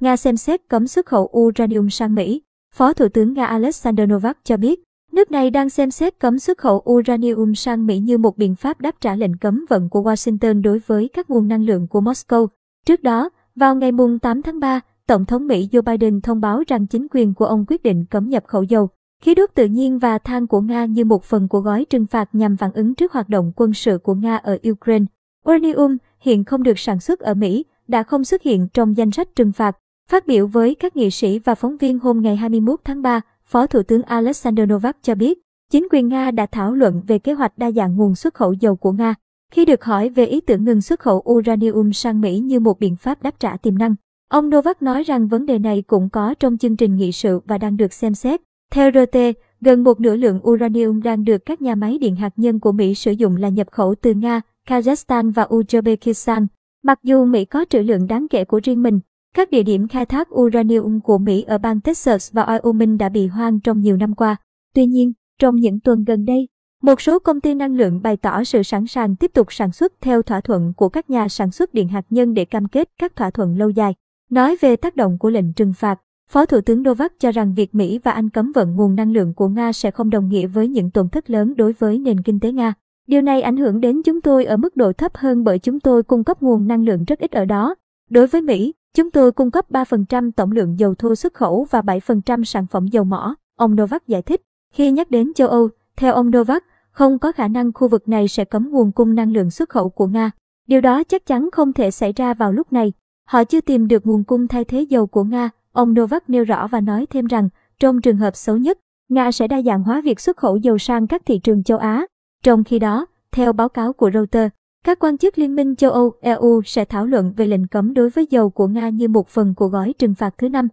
Nga xem xét cấm xuất khẩu uranium sang Mỹ. Phó Thủ tướng Nga Alexander Novak cho biết, nước này đang xem xét cấm xuất khẩu uranium sang Mỹ như một biện pháp đáp trả lệnh cấm vận của Washington đối với các nguồn năng lượng của Moscow. Trước đó, vào ngày 8 tháng 3, Tổng thống Mỹ Joe Biden thông báo rằng chính quyền của ông quyết định cấm nhập khẩu dầu, khí đốt tự nhiên và than của Nga như một phần của gói trừng phạt nhằm phản ứng trước hoạt động quân sự của Nga ở Ukraine. Uranium hiện không được sản xuất ở Mỹ, đã không xuất hiện trong danh sách trừng phạt. Phát biểu với các nghị sĩ và phóng viên hôm ngày 21 tháng 3, Phó Thủ tướng Alexander Novak cho biết, chính quyền Nga đã thảo luận về kế hoạch đa dạng nguồn xuất khẩu dầu của Nga. Khi được hỏi về ý tưởng ngừng xuất khẩu uranium sang Mỹ như một biện pháp đáp trả tiềm năng, ông Novak nói rằng vấn đề này cũng có trong chương trình nghị sự và đang được xem xét. Theo RT, gần một nửa lượng uranium đang được các nhà máy điện hạt nhân của Mỹ sử dụng là nhập khẩu từ Nga, Kazakhstan và Uzbekistan. Mặc dù Mỹ có trữ lượng đáng kể của riêng mình, các địa điểm khai thác uranium của Mỹ ở bang Texas và Wyoming đã bị hoang trong nhiều năm qua. Tuy nhiên, trong những tuần gần đây, một số công ty năng lượng bày tỏ sự sẵn sàng tiếp tục sản xuất theo thỏa thuận của các nhà sản xuất điện hạt nhân để cam kết các thỏa thuận lâu dài. Nói về tác động của lệnh trừng phạt, Phó Thủ tướng Novak cho rằng việc Mỹ và Anh cấm vận nguồn năng lượng của Nga sẽ không đồng nghĩa với những tổn thất lớn đối với nền kinh tế Nga. Điều này ảnh hưởng đến chúng tôi ở mức độ thấp hơn bởi chúng tôi cung cấp nguồn năng lượng rất ít ở đó. Đối với Mỹ, chúng tôi cung cấp 3% tổng lượng dầu thô xuất khẩu và 7% sản phẩm dầu mỏ, ông Novak giải thích. Khi nhắc đến châu Âu, theo ông Novak, không có khả năng khu vực này sẽ cấm nguồn cung năng lượng xuất khẩu của Nga. Điều đó chắc chắn không thể xảy ra vào lúc này. Họ chưa tìm được nguồn cung thay thế dầu của Nga, ông Novak nêu rõ và nói thêm rằng, trong trường hợp xấu nhất, Nga sẽ đa dạng hóa việc xuất khẩu dầu sang các thị trường châu Á. Trong khi đó, theo báo cáo của Reuters, các quan chức Liên minh châu Âu EU sẽ thảo luận về lệnh cấm đối với dầu của Nga như một phần của gói trừng phạt thứ năm.